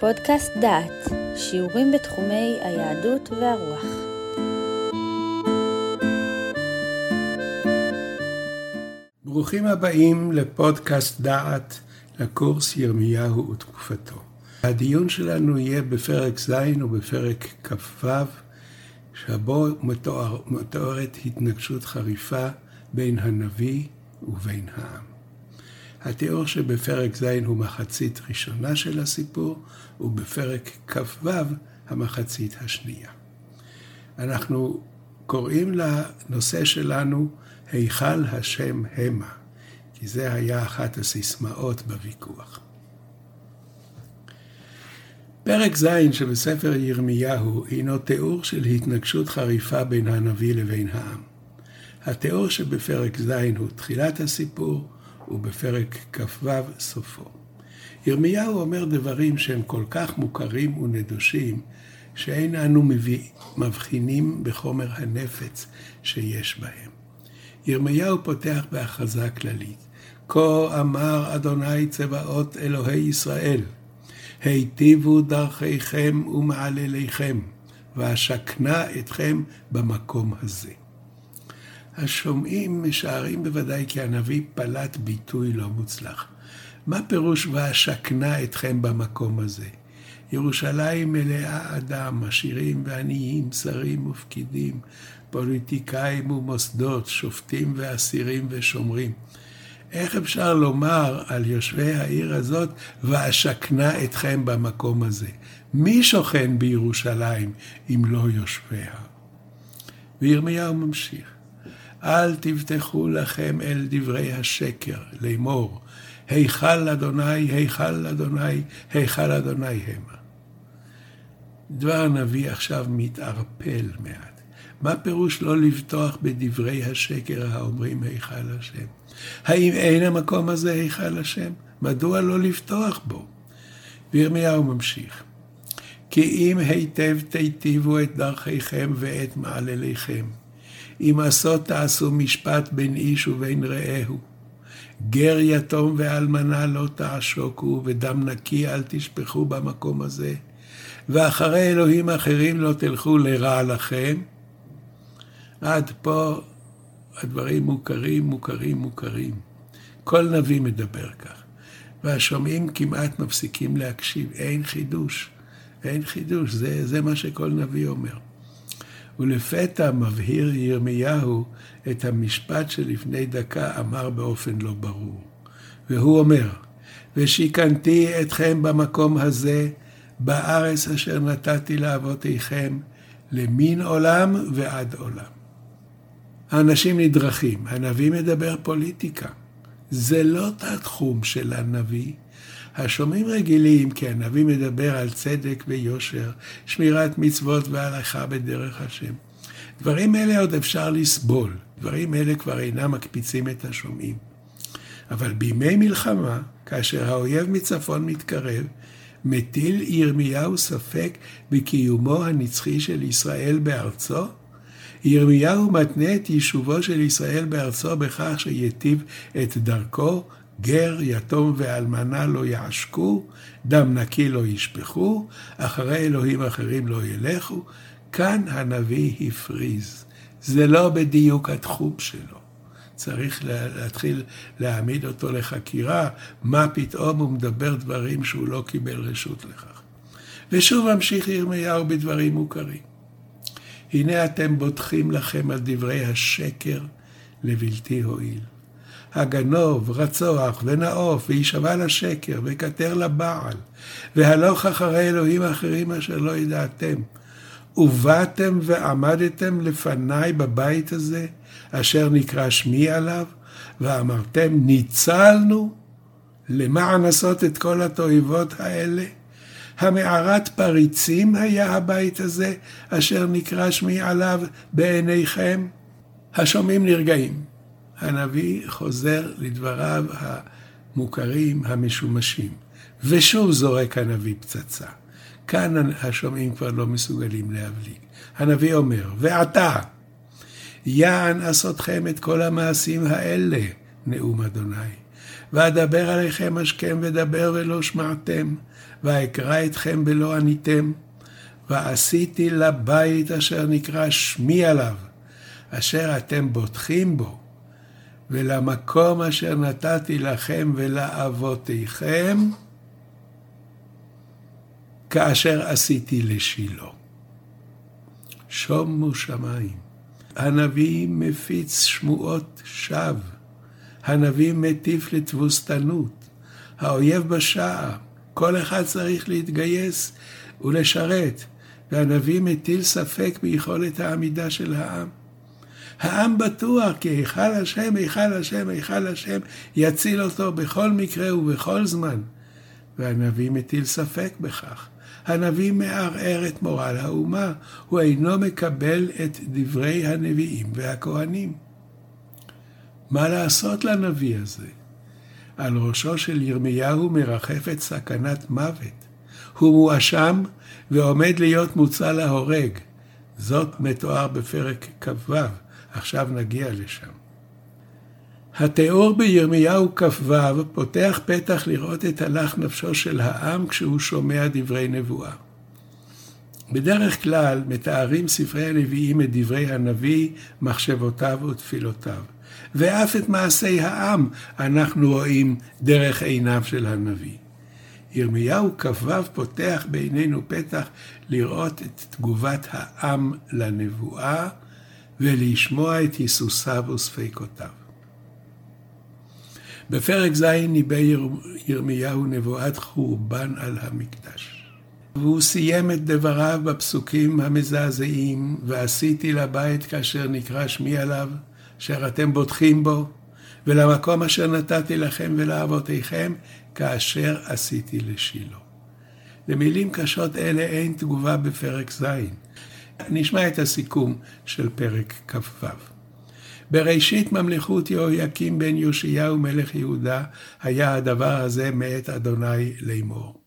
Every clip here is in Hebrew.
פודקאסט דעת, שיעורים בתחומי היהדות והרוח. ברוכים הבאים לפודקאסט דעת, לקורס ירמיהו ותקופתו. הדיון שלנו יהיה בפרק ז' ובפרק כ"ו, שבו מתואר, מתוארת התנגשות חריפה בין הנביא ובין העם. התיאור שבפרק ז' הוא מחצית ראשונה של הסיפור, ובפרק כ"ו המחצית השנייה. אנחנו קוראים לנושא שלנו היכל השם המה, כי זה היה אחת הסיסמאות בוויכוח. פרק ז' שבספר ירמיהו הינו תיאור של התנגשות חריפה בין הנביא לבין העם. התיאור שבפרק ז' הוא תחילת הסיפור, ובפרק כ"ו סופו. ירמיהו אומר דברים שהם כל כך מוכרים ונדושים, שאין אנו מבחינים בחומר הנפץ שיש בהם. ירמיהו פותח בהכרזה כללית: כה אמר אדוני צבאות אלוהי ישראל, היטיבו דרכיכם ומעלליכם, ואשכנה אתכם במקום הזה. השומעים משערים בוודאי כי הנביא פלט ביטוי לא מוצלח. מה פירוש ואשכנה אתכם במקום הזה? ירושלים מלאה אדם, עשירים ועניים, שרים ופקידים, פוליטיקאים ומוסדות, שופטים ואסירים ושומרים. איך אפשר לומר על יושבי העיר הזאת, ואשכנה אתכם במקום הזה? מי שוכן בירושלים אם לא יושביה? וירמיהו ממשיך. אל תבטחו לכם אל דברי השקר, לאמור, היכל אדוני, היכל אדוני, היכל אדוני המה. דבר הנביא עכשיו מתערפל מעט. מה פירוש לא לבטוח בדברי השקר האומרים היכל השם? האם אין המקום הזה היכל השם? מדוע לא לבטוח בו? וירמיהו ממשיך. כי אם היטב תיטיבו את דרכיכם ואת מעלליכם, אם עשות תעשו משפט בין איש ובין רעהו. גר יתום ואלמנה לא תעשוקו, ודם נקי אל תשפכו במקום הזה, ואחרי אלוהים אחרים לא תלכו לרע לכם. עד פה הדברים מוכרים, מוכרים, מוכרים. כל נביא מדבר כך. והשומעים כמעט מפסיקים להקשיב. אין חידוש. אין חידוש, זה, זה מה שכל נביא אומר. ולפתע מבהיר ירמיהו את המשפט שלפני דקה אמר באופן לא ברור. והוא אומר, ושיכנתי אתכם במקום הזה, בארץ אשר נתתי לאבותיכם, למין עולם ועד עולם. האנשים נדרכים, הנביא מדבר פוליטיקה. זה לא התחום של הנביא. השומעים רגילים כי הנביא מדבר על צדק ויושר, שמירת מצוות והלכה בדרך השם. דברים אלה עוד אפשר לסבול, דברים אלה כבר אינם מקפיצים את השומעים. אבל בימי מלחמה, כאשר האויב מצפון מתקרב, מטיל ירמיהו ספק בקיומו הנצחי של ישראל בארצו? ירמיהו מתנה את יישובו של ישראל בארצו בכך שיטיב את דרכו, גר, יתום ואלמנה לא יעשקו, דם נקי לא ישפכו, אחרי אלוהים אחרים לא ילכו. כאן הנביא הפריז. זה לא בדיוק התחום שלו. צריך להתחיל להעמיד אותו לחקירה, מה פתאום הוא מדבר דברים שהוא לא קיבל רשות לכך. ושוב ממשיך ירמיהו בדברים מוכרים. הנה אתם בוטחים לכם על דברי השקר לבלתי הועיל. הגנוב, רצוח ונאוף, וישבע לשקר, וקטר לבעל, והלוך אחרי אלוהים אחרים אשר לא ידעתם. ובאתם ועמדתם לפניי בבית הזה, אשר נקרא שמי עליו, ואמרתם, ניצלנו למען לעשות את כל התועבות האלה. המערת פריצים היה הבית הזה, אשר נקרא שמי עליו בעיניכם. השומעים נרגעים. הנביא חוזר לדבריו המוכרים, המשומשים. ושוב זורק הנביא פצצה. כאן השומעים כבר לא מסוגלים להבליג. הנביא אומר, ועתה, יען עשותכם את כל המעשים האלה, נאום אדוני, ואדבר עליכם השכם ודבר ולא שמעתם, ואקרא אתכם ולא עניתם. ועשיתי לבית אשר נקרא שמי עליו, אשר אתם בוטחים בו, ולמקום אשר נתתי לכם ולאבותיכם, כאשר עשיתי לשילה. שומו שמיים. הנביא מפיץ שמועות שווא. הנביא מטיף לתבוסתנות. האויב בשער. כל אחד צריך להתגייס ולשרת. והנביא מטיל ספק ביכולת העמידה של העם. העם בטוח כי היכל השם, היכל השם, היכל השם, יציל אותו בכל מקרה ובכל זמן. והנביא מטיל ספק בכך. הנביא מערער את מורל האומה, הוא אינו מקבל את דברי הנביאים והכהנים. מה לעשות לנביא הזה? על ראשו של ירמיהו מרחפת סכנת מוות. הוא מואשם ועומד להיות מוצא להורג. זאת מתואר בפרק כ"ו, עכשיו נגיע לשם. התיאור בירמיהו כ"ו פותח פתח לראות את הלך נפשו של העם כשהוא שומע דברי נבואה. בדרך כלל מתארים ספרי הנביאים את דברי הנביא, מחשבותיו ותפילותיו. ואף את מעשי העם אנחנו רואים דרך עיניו של הנביא. ירמיהו כ"ו פותח בעינינו פתח לראות את תגובת העם לנבואה ולשמוע את היסוסיו וספקותיו. בפרק ז' ניבא ירמיהו נבואת חורבן על המקדש. והוא סיים את דבריו בפסוקים המזעזעים, ועשיתי לבית כאשר נקרא שמי עליו, אשר אתם בוטחים בו, ולמקום אשר נתתי לכם ולאבותיכם, כאשר עשיתי לשילה. למילים קשות אלה אין תגובה בפרק ז'. נשמע את הסיכום של פרק כ"ו. בראשית ממלכות יהויקים בן יאשיהו מלך יהודה, היה הדבר הזה מאת אדוני לאמור.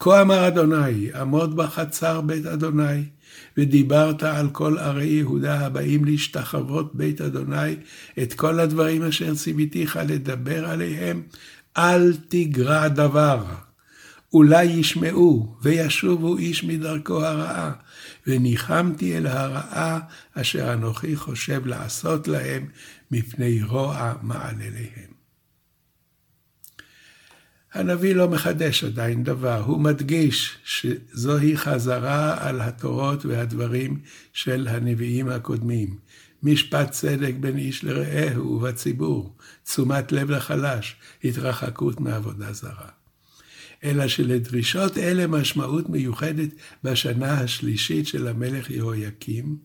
כה אמר אדוני, עמוד בחצר בית אדוני, ודיברת על כל ערי יהודה הבאים להשתחוות בית אדוני, את כל הדברים אשר ציוויתיך לדבר עליהם, אל תגרע דבר. אולי ישמעו וישובו איש מדרכו הרעה, וניחמתי אל הרעה אשר אנוכי חושב לעשות להם מפני רוע מעלליהם. הנביא לא מחדש עדיין דבר, הוא מדגיש שזוהי חזרה על התורות והדברים של הנביאים הקודמים. משפט צדק בין איש לרעהו ובציבור, תשומת לב לחלש, התרחקות מעבודה זרה. אלא שלדרישות אלה משמעות מיוחדת בשנה השלישית של המלך יהויקים,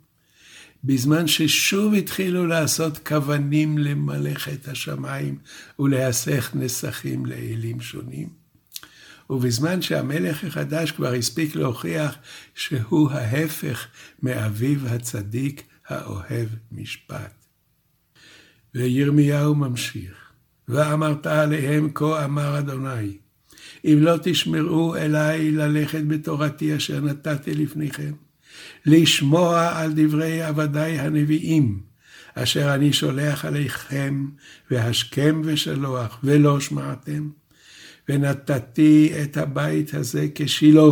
בזמן ששוב התחילו לעשות כוונים למלאכת השמיים ולהסך נסכים לאלים שונים. ובזמן שהמלך החדש כבר הספיק להוכיח שהוא ההפך מאביו הצדיק האוהב משפט. וירמיהו ממשיך, ואמרת עליהם כה אמר אדוני, אם לא תשמרו אליי ללכת בתורתי אשר נתתי לפניכם, לשמוע על דברי עבדי הנביאים, אשר אני שולח עליכם, והשכם ושלוח, ולא שמעתם. ונתתי את הבית הזה כשילה,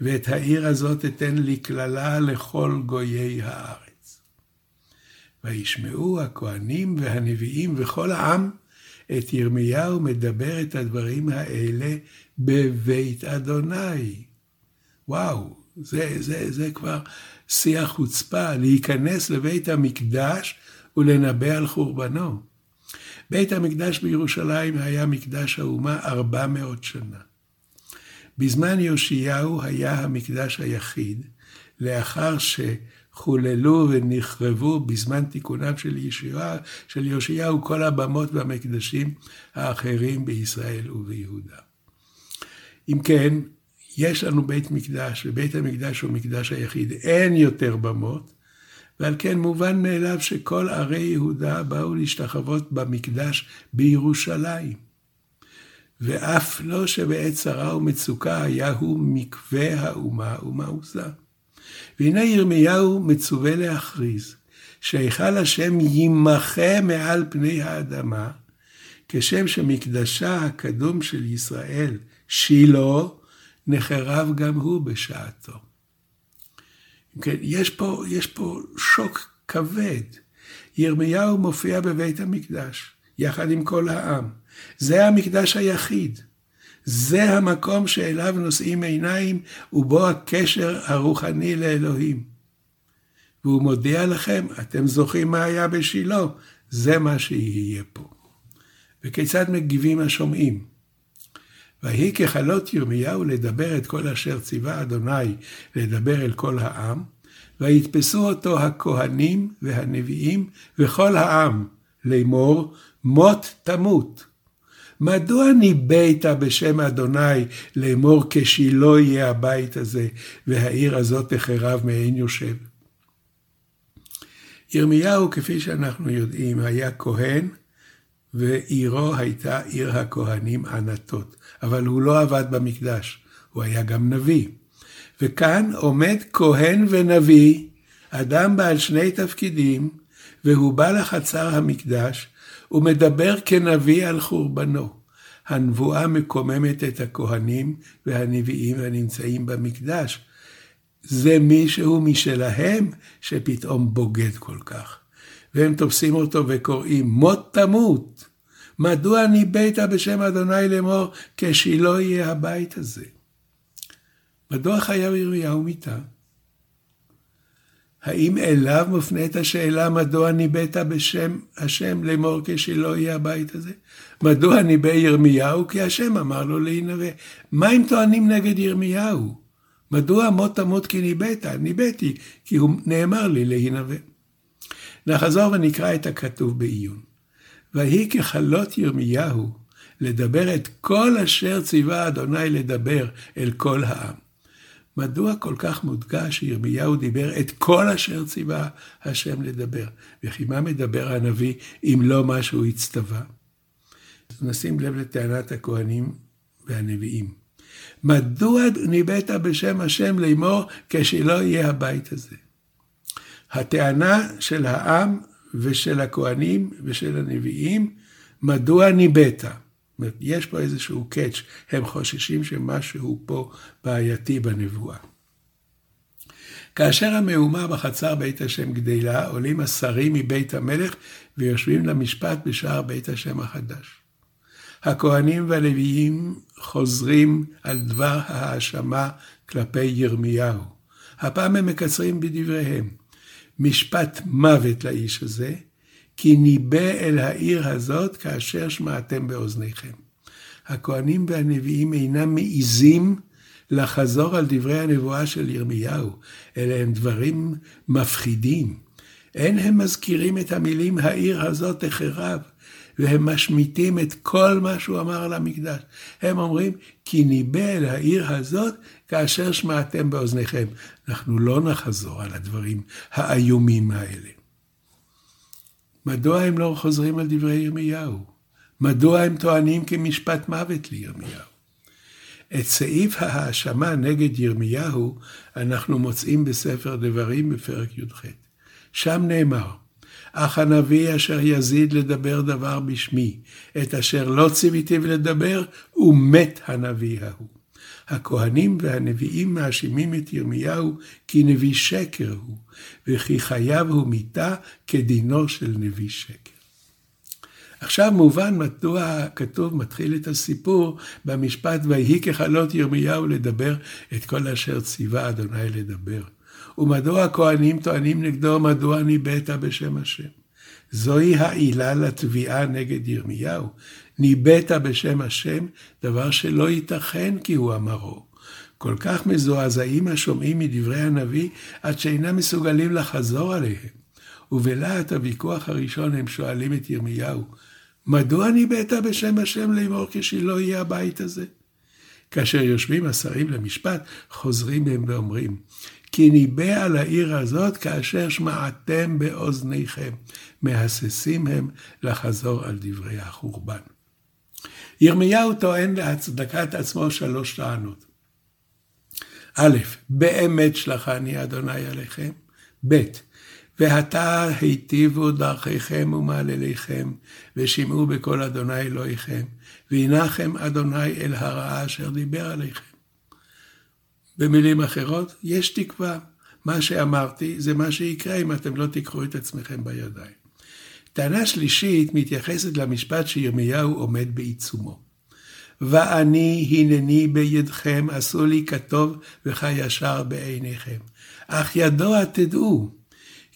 ואת העיר הזאת אתן לקללה לכל גויי הארץ. וישמעו הכהנים והנביאים וכל העם את ירמיהו מדבר את הדברים האלה בבית אדוני. וואו, זה, זה, זה כבר שיא החוצפה, להיכנס לבית המקדש ולנבא על חורבנו. בית המקדש בירושלים היה מקדש האומה 400 שנה. בזמן יאשיהו היה המקדש היחיד, לאחר שחוללו ונחרבו בזמן תיקונם של יאשיהו, של יאשיהו כל הבמות והמקדשים האחרים בישראל וביהודה. אם כן, יש לנו בית מקדש, ובית המקדש הוא מקדש היחיד, אין יותר במות, ועל כן מובן מאליו שכל ערי יהודה באו להשתחוות במקדש בירושלים. ואף לא שבעת צרה ומצוקה היה הוא מקווה האומה ומעוזה. והנה ירמיהו מצווה להכריז שהיכל השם יימחה מעל פני האדמה, כשם שמקדשה הקדום של ישראל, שילה, נחרב גם הוא בשעתו. כן, יש פה, יש פה שוק כבד. ירמיהו מופיע בבית המקדש, יחד עם כל העם. זה המקדש היחיד. זה המקום שאליו נושאים עיניים, ובו הקשר הרוחני לאלוהים. והוא מודיע לכם, אתם זוכרים מה היה בשילה, זה מה שיהיה פה. וכיצד מגיבים השומעים? ויהי ככלות ירמיהו לדבר את כל אשר ציווה אדוני לדבר אל כל העם, ויתפסו אותו הכהנים והנביאים וכל העם לאמור מות תמות. מדוע ניבאת בשם אדוני לאמור כשלא יהיה הבית הזה והעיר הזאת תחרב מעין יושב? ירמיהו, כפי שאנחנו יודעים, היה כהן, ועירו הייתה עיר הכהנים ענתות. אבל הוא לא עבד במקדש, הוא היה גם נביא. וכאן עומד כהן ונביא, אדם בעל שני תפקידים, והוא בא לחצר המקדש, ומדבר כנביא על חורבנו. הנבואה מקוממת את הכהנים והנביאים הנמצאים במקדש. זה מישהו משלהם שפתאום בוגד כל כך. והם תופסים אותו וקוראים, מות תמות. מדוע ניבאת בשם אדוני לאמור, כשלא יהיה הבית הזה? מדוע חייב ירמיהו מיתה? האם אליו מופנית השאלה מדוע ניבאת בשם השם לאמור כשלא יהיה הבית הזה? מדוע ניבא ירמיהו? כי השם אמר לו להינבא. מה הם טוענים נגד ירמיהו? מדוע מות תמות כי ניבאת? ניבאתי, כי הוא נאמר לי להינבא. נחזור ונקרא את הכתוב בעיון. ויהי ככלות ירמיהו לדבר את כל אשר ציווה אדוני לדבר אל כל העם. מדוע כל כך מודגש שירמיהו דיבר את כל אשר ציווה השם לדבר? וכי מה מדבר הנביא אם לא מה שהוא הצטווה? נשים לב לטענת הכהנים והנביאים. מדוע ניבאת בשם השם לאמור כשלא יהיה הבית הזה? הטענה של העם ושל הכהנים ושל הנביאים, מדוע ניבאת? יש פה איזשהו קאץ', הם חוששים שמשהו פה בעייתי בנבואה. כאשר המהומה בחצר בית השם גדלה, עולים השרים מבית המלך ויושבים למשפט בשער בית השם החדש. הכהנים והלוויים חוזרים על דבר ההאשמה כלפי ירמיהו. הפעם הם מקצרים בדבריהם. משפט מוות לאיש הזה, כי ניבא אל העיר הזאת כאשר שמעתם באוזניכם. הכהנים והנביאים אינם מעיזים לחזור על דברי הנבואה של ירמיהו, אלה הם דברים מפחידים. אין הם מזכירים את המילים העיר הזאת תחרב, והם משמיטים את כל מה שהוא אמר על המקדש. הם אומרים, כי ניבא אל העיר הזאת כאשר שמעתם באוזניכם. אנחנו לא נחזור על הדברים האיומים האלה. מדוע הם לא חוזרים על דברי ירמיהו? מדוע הם טוענים כמשפט מוות לירמיהו? את סעיף ההאשמה נגד ירמיהו אנחנו מוצאים בספר דברים בפרק י"ח. שם נאמר, אך הנביא אשר יזיד לדבר דבר בשמי, את אשר לא ציוויתיו לדבר, ומת הנביא ההוא. הכהנים והנביאים מאשימים את ירמיהו כי נביא שקר הוא, וכי חייו הוא מיתה כדינו של נביא שקר. עכשיו מובן מדוע הכתוב מתחיל את הסיפור במשפט ויהי ככלות ירמיהו לדבר את כל אשר ציווה אדוני לדבר. ומדוע הכהנים טוענים נגדו מדוע ניבאת בשם השם? זוהי העילה לתביעה נגד ירמיהו. ניבאת בשם השם, דבר שלא ייתכן כי הוא אמרו. כל כך מזועזעים השומעים מדברי הנביא, עד שאינם מסוגלים לחזור עליהם. ובלהט הוויכוח הראשון הם שואלים את ירמיהו, מדוע ניבאת בשם השם לאמור כשלא יהיה הבית הזה? כאשר יושבים השרים למשפט, חוזרים הם ואומרים, כי ניבא על העיר הזאת כאשר שמעתם באוזניכם. מהססים הם לחזור על דברי החורבן. ירמיהו טוען להצדקת עצמו שלוש טענות. א', באמת שלחני אדוני עליכם. ב', ועתה היטיבו דרכיכם ומעלליכם, ושמעו בקול אדוני אלוהיכם, והנחם אדוני אל הרעה אשר דיבר עליכם. במילים אחרות, יש תקווה. מה שאמרתי זה מה שיקרה אם אתם לא תיקחו את עצמכם בידיים. טענה שלישית מתייחסת למשפט שירמיהו עומד בעיצומו. ואני הנני בידכם, עשו לי כטוב וכישר בעיניכם. אך ידוע תדעו,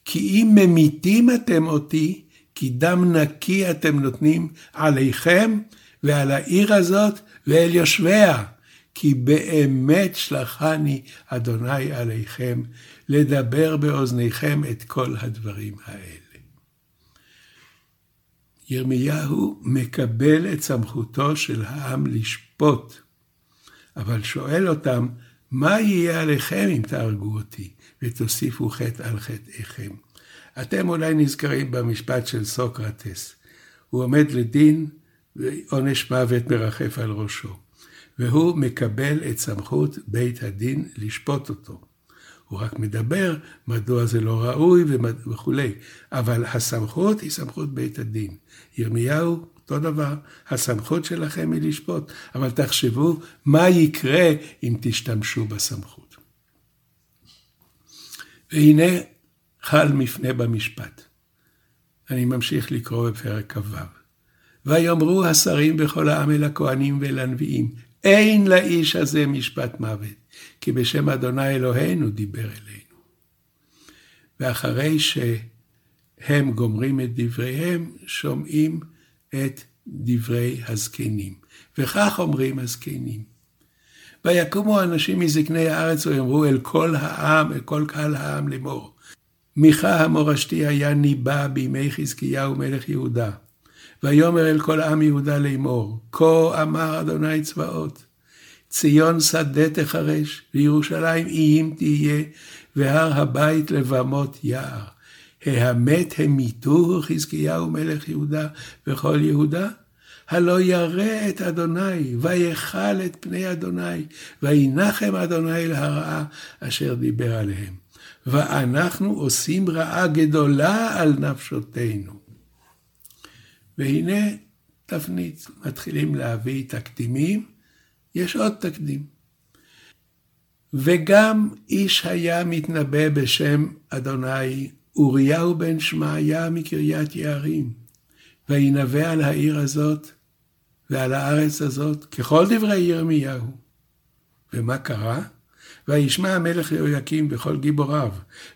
כי אם ממיתים אתם אותי, כי דם נקי אתם נותנים עליכם ועל העיר הזאת ואל יושביה. כי באמת שלחני אדוני עליכם לדבר באוזניכם את כל הדברים האלה. ירמיהו מקבל את סמכותו של העם לשפוט, אבל שואל אותם, מה יהיה עליכם אם תהרגו אותי ותוסיפו חטא על חטאיכם? אתם אולי נזכרים במשפט של סוקרטס. הוא עומד לדין ועונש מוות מרחף על ראשו, והוא מקבל את סמכות בית הדין לשפוט אותו. הוא רק מדבר מדוע זה לא ראוי וכולי, אבל הסמכות היא סמכות בית הדין. ירמיהו, אותו דבר, הסמכות שלכם היא לשפוט, אבל תחשבו מה יקרה אם תשתמשו בסמכות. והנה חל מפנה במשפט. אני ממשיך לקרוא בפרק כ"ו. ויאמרו השרים בכל העם אל הכהנים ואל הנביאים, אין לאיש הזה משפט מוות, כי בשם אדוני אלוהינו דיבר אלינו. ואחרי שהם גומרים את דבריהם, שומעים את דברי הזקנים. וכך אומרים הזקנים. ויקומו אנשים מזקני הארץ ויאמרו אל כל העם, אל כל קהל העם לאמור. מיכה המורשתי היה ניבא בימי חזקיהו מלך יהודה. ויאמר אל כל עם יהודה לאמור, כה אמר אדוני צבאות, ציון שדה תחרש, וירושלים איים תהיה, והר הבית לבמות יער. ההמת המיתוהו חזקיהו מלך יהודה וכל יהודה? הלא ירא את אדוני, ויכל את פני אדוני, וינחם אדוני אל הרעה אשר דיבר עליהם. ואנחנו עושים רעה גדולה על נפשותינו. והנה תפנית, מתחילים להביא תקדימים, יש עוד תקדים. וגם איש היה מתנבא בשם אדוני, אוריהו בן שמעיה מקריית יערים, וינבא על העיר הזאת ועל הארץ הזאת, ככל דברי ירמיהו. ומה קרה? וישמע המלך יהויקים בכל גיבוריו,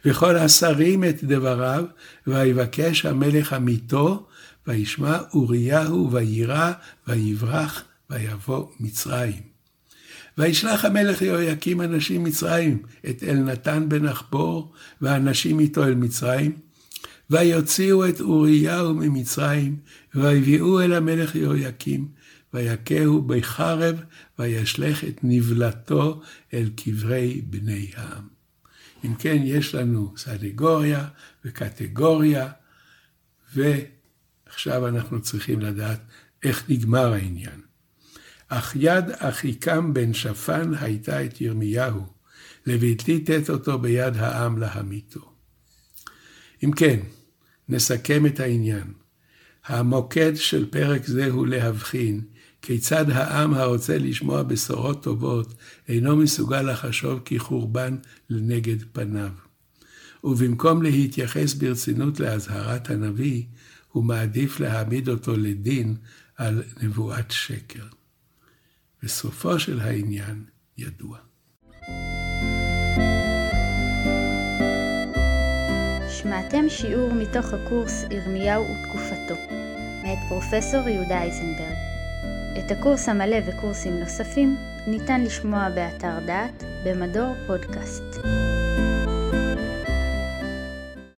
וכל השרים את דבריו, ויבקש המלך עמיתו, וישמע אוריהו, ויירא, ויברח, ויבוא מצרים. וישלח המלך יהויקים אנשים מצרים, את אלנתן בן אחבור, ואנשים איתו אל מצרים, ויוציאו את אוריהו ממצרים, ויביאו אל המלך יהויקים, ויכהו בחרב, וישלך את נבלתו אל קברי בני העם. אם כן, יש לנו סנגוריה וקטגוריה, ועכשיו אנחנו צריכים לדעת איך נגמר העניין. אך יד אחיקם בן שפן הייתה את ירמיהו, לבלתי אותו ביד העם להמיתו. אם כן, נסכם את העניין. המוקד של פרק זה הוא להבחין כיצד העם הרוצה לשמוע בשורות טובות אינו מסוגל לחשוב כי חורבן לנגד פניו. ובמקום להתייחס ברצינות לאזהרת הנביא, הוא מעדיף להעמיד אותו לדין על נבואת שקר. וסופו של העניין ידוע. שמעתם שיעור מתוך הקורס ירמיהו ותקופתו, מאת פרופסור יהודה אייזנברג. את הקורס המלא וקורסים נוספים ניתן לשמוע באתר דעת במדור פודקאסט.